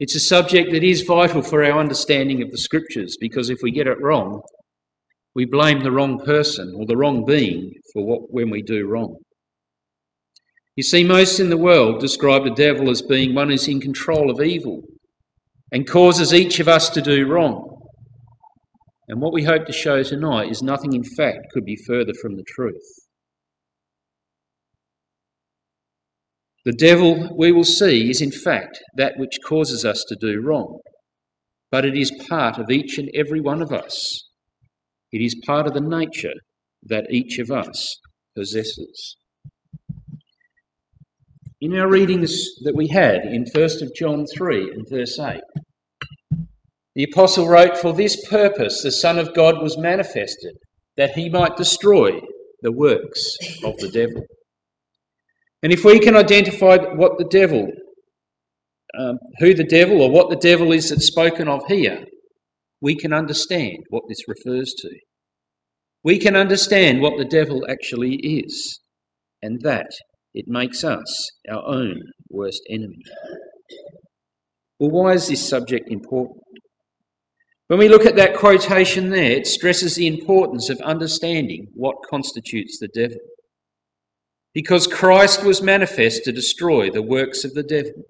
It's a subject that is vital for our understanding of the scriptures because if we get it wrong, we blame the wrong person or the wrong being for what when we do wrong. You see, most in the world describe the devil as being one who's in control of evil and causes each of us to do wrong. And what we hope to show tonight is nothing, in fact, could be further from the truth. The devil, we will see, is in fact that which causes us to do wrong, but it is part of each and every one of us. It is part of the nature that each of us possesses. In our readings that we had in 1st of John 3 and verse 8, the apostle wrote, For this purpose the Son of God was manifested, that he might destroy the works of the devil. And if we can identify what the devil, um, who the devil or what the devil is that's spoken of here, we can understand what this refers to. We can understand what the devil actually is, and that it makes us our own worst enemy. Well, why is this subject important? When we look at that quotation there, it stresses the importance of understanding what constitutes the devil because Christ was manifest to destroy the works of the devil.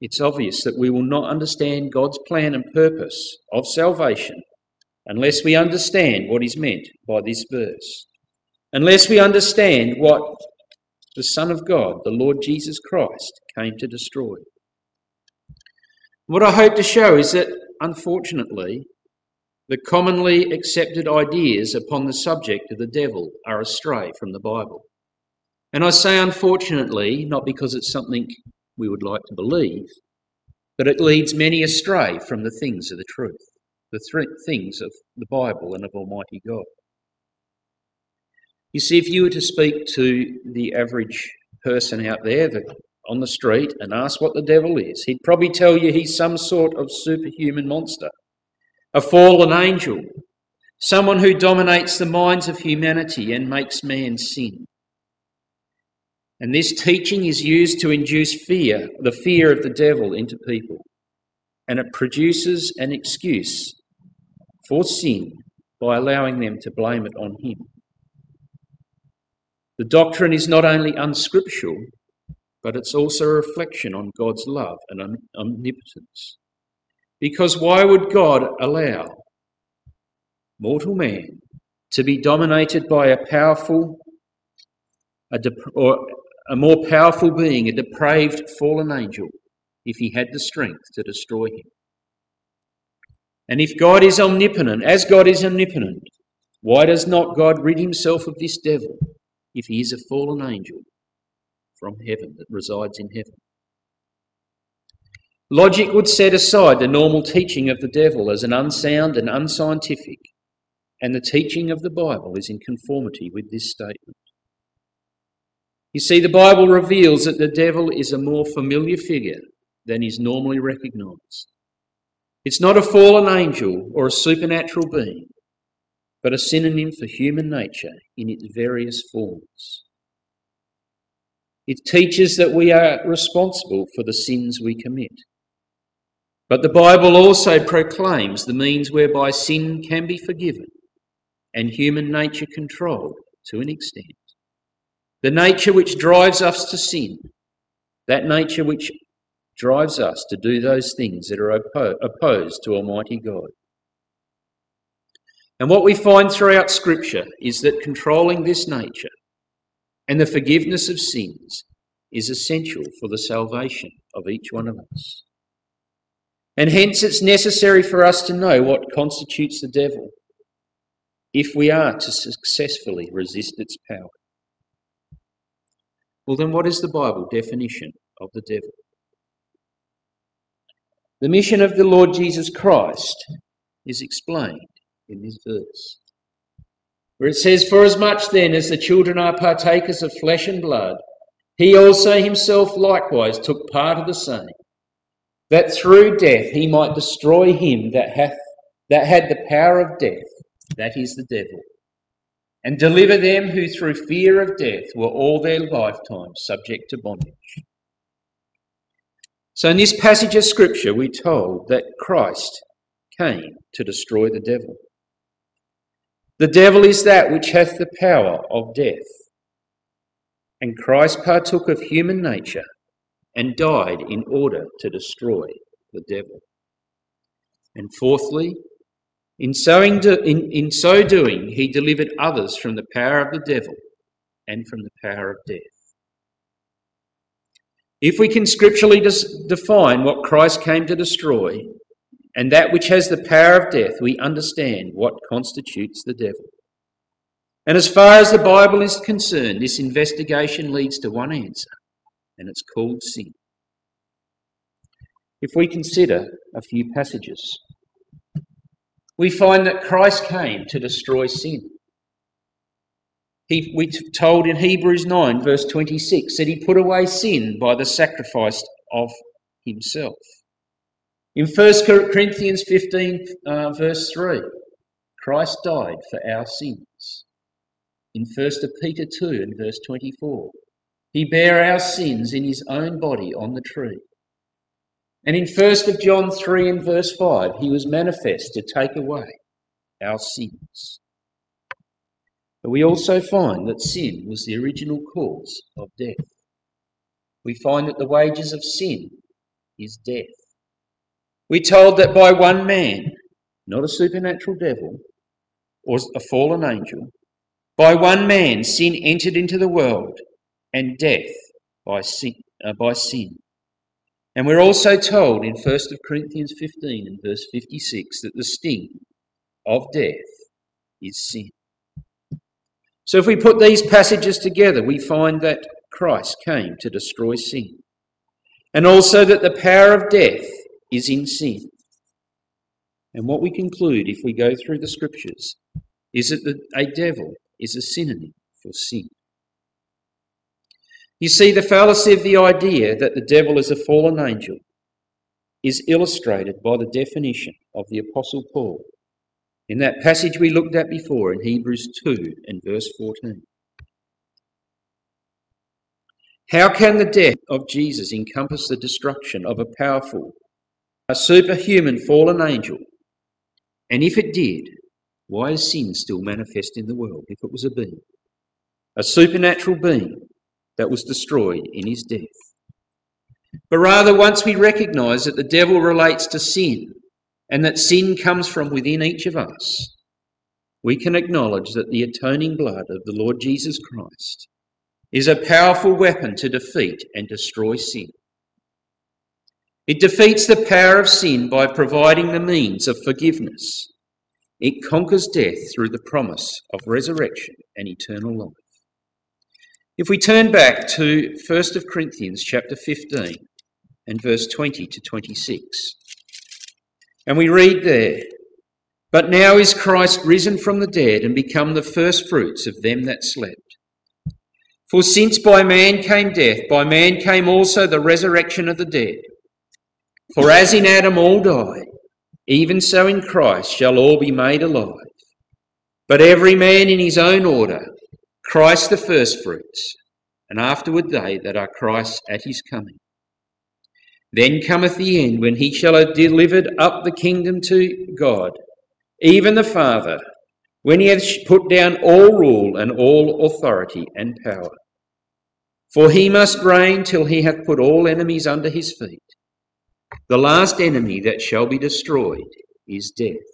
It's obvious that we will not understand God's plan and purpose of salvation unless we understand what is meant by this verse, unless we understand what the Son of God, the Lord Jesus Christ, came to destroy. What I hope to show is that, unfortunately, the commonly accepted ideas upon the subject of the devil are astray from the Bible. And I say unfortunately, not because it's something we would like to believe, but it leads many astray from the things of the truth, the th- things of the Bible and of Almighty God. You see, if you were to speak to the average person out there on the street and ask what the devil is, he'd probably tell you he's some sort of superhuman monster, a fallen angel, someone who dominates the minds of humanity and makes man sin. And this teaching is used to induce fear, the fear of the devil, into people. And it produces an excuse for sin by allowing them to blame it on him. The doctrine is not only unscriptural, but it's also a reflection on God's love and omnipotence. Because why would God allow mortal man to be dominated by a powerful a or a more powerful being, a depraved fallen angel, if he had the strength to destroy him. And if God is omnipotent, as God is omnipotent, why does not God rid himself of this devil if he is a fallen angel from heaven that resides in heaven? Logic would set aside the normal teaching of the devil as an unsound and unscientific, and the teaching of the Bible is in conformity with this statement. You see, the Bible reveals that the devil is a more familiar figure than is normally recognized. It's not a fallen angel or a supernatural being, but a synonym for human nature in its various forms. It teaches that we are responsible for the sins we commit. But the Bible also proclaims the means whereby sin can be forgiven and human nature controlled to an extent. The nature which drives us to sin, that nature which drives us to do those things that are opposed to Almighty God. And what we find throughout Scripture is that controlling this nature and the forgiveness of sins is essential for the salvation of each one of us. And hence it's necessary for us to know what constitutes the devil if we are to successfully resist its power. Well, then, what is the Bible? Definition of the devil? The mission of the Lord Jesus Christ is explained in this verse, where it says, For as much then as the children are partakers of flesh and blood, he also himself likewise took part of the same, that through death he might destroy him that hath that had the power of death, that is the devil and deliver them who through fear of death were all their lifetime subject to bondage. So, in this passage of Scripture, we're told that Christ came to destroy the devil. The devil is that which hath the power of death. And Christ partook of human nature and died in order to destroy the devil. And fourthly, in so, in, in so doing, he delivered others from the power of the devil and from the power of death. If we can scripturally define what Christ came to destroy and that which has the power of death, we understand what constitutes the devil. And as far as the Bible is concerned, this investigation leads to one answer, and it's called sin. If we consider a few passages, we find that Christ came to destroy sin. He, we told in Hebrews 9, verse 26, that he put away sin by the sacrifice of himself. In 1 Corinthians 15, uh, verse 3, Christ died for our sins. In 1 Peter 2 and verse 24, he bare our sins in his own body on the tree. And in 1 John 3 and verse 5, he was manifest to take away our sins. But we also find that sin was the original cause of death. We find that the wages of sin is death. We're told that by one man, not a supernatural devil or a fallen angel, by one man sin entered into the world, and death by sin. Uh, by sin. And we're also told in 1 Corinthians 15 and verse 56 that the sting of death is sin. So if we put these passages together, we find that Christ came to destroy sin. And also that the power of death is in sin. And what we conclude if we go through the scriptures is that a devil is a synonym for sin. You see, the fallacy of the idea that the devil is a fallen angel is illustrated by the definition of the Apostle Paul in that passage we looked at before in Hebrews 2 and verse 14. How can the death of Jesus encompass the destruction of a powerful, a superhuman fallen angel? And if it did, why is sin still manifest in the world if it was a being? A supernatural being that was destroyed in his death. But rather, once we recognize that the devil relates to sin and that sin comes from within each of us, we can acknowledge that the atoning blood of the Lord Jesus Christ is a powerful weapon to defeat and destroy sin. It defeats the power of sin by providing the means of forgiveness. It conquers death through the promise of resurrection and eternal life. If we turn back to 1 Corinthians chapter 15 and verse 20 to 26, and we read there, But now is Christ risen from the dead and become the firstfruits of them that slept. For since by man came death, by man came also the resurrection of the dead. For as in Adam all die, even so in Christ shall all be made alive. But every man in his own order Christ the firstfruits, and afterward they that are Christ's at his coming. Then cometh the end, when he shall have delivered up the kingdom to God, even the Father, when he hath put down all rule and all authority and power. For he must reign till he hath put all enemies under his feet. The last enemy that shall be destroyed is death.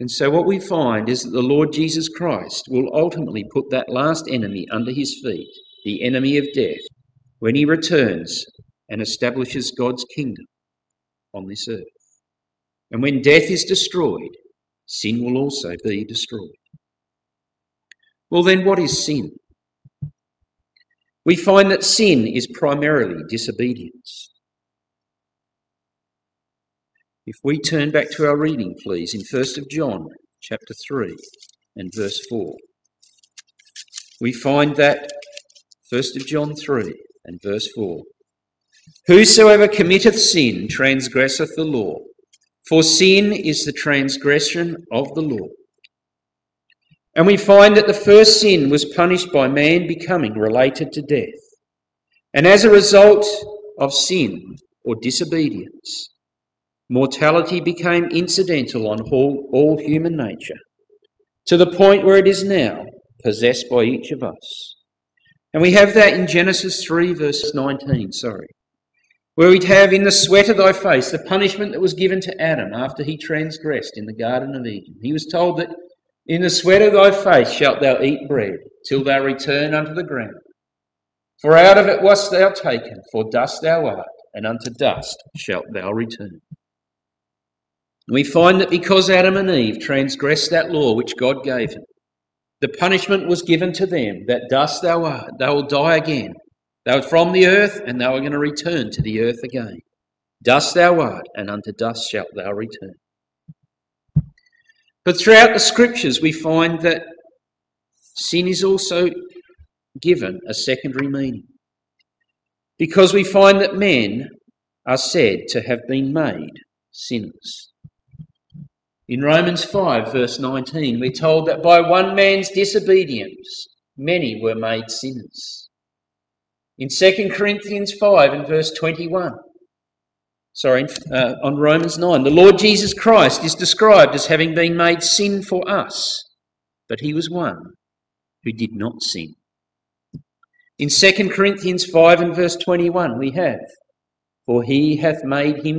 And so, what we find is that the Lord Jesus Christ will ultimately put that last enemy under his feet, the enemy of death, when he returns and establishes God's kingdom on this earth. And when death is destroyed, sin will also be destroyed. Well, then, what is sin? We find that sin is primarily disobedience. If we turn back to our reading, please, in 1 of John chapter 3 and verse 4, we find that 1 of John 3 and verse 4 Whosoever committeth sin transgresseth the law, for sin is the transgression of the law. And we find that the first sin was punished by man becoming related to death. And as a result, of sin or disobedience, mortality became incidental on all, all human nature, to the point where it is now possessed by each of us. And we have that in Genesis 3, verse 19, sorry, where we'd have in the sweat of thy face the punishment that was given to Adam after he transgressed in the Garden of Eden. He was told that in the sweat of thy face shalt thou eat bread, till thou return unto the ground. For out of it wast thou taken, for dust thou art, and unto dust shalt thou return. We find that because Adam and Eve transgressed that law which God gave them, the punishment was given to them that dust thou art, they will die again. They were from the earth, and they were going to return to the earth again. Dust thou art, and unto dust shalt thou return. But throughout the scriptures, we find that sin is also given a secondary meaning. Because we find that men are said to have been made sinners. In Romans 5, verse 19, we're told that by one man's disobedience, many were made sinners. In 2 Corinthians 5 and verse 21, sorry, uh, on Romans 9, the Lord Jesus Christ is described as having been made sin for us, but he was one who did not sin. In 2 Corinthians 5 and verse 21, we have, For he hath made him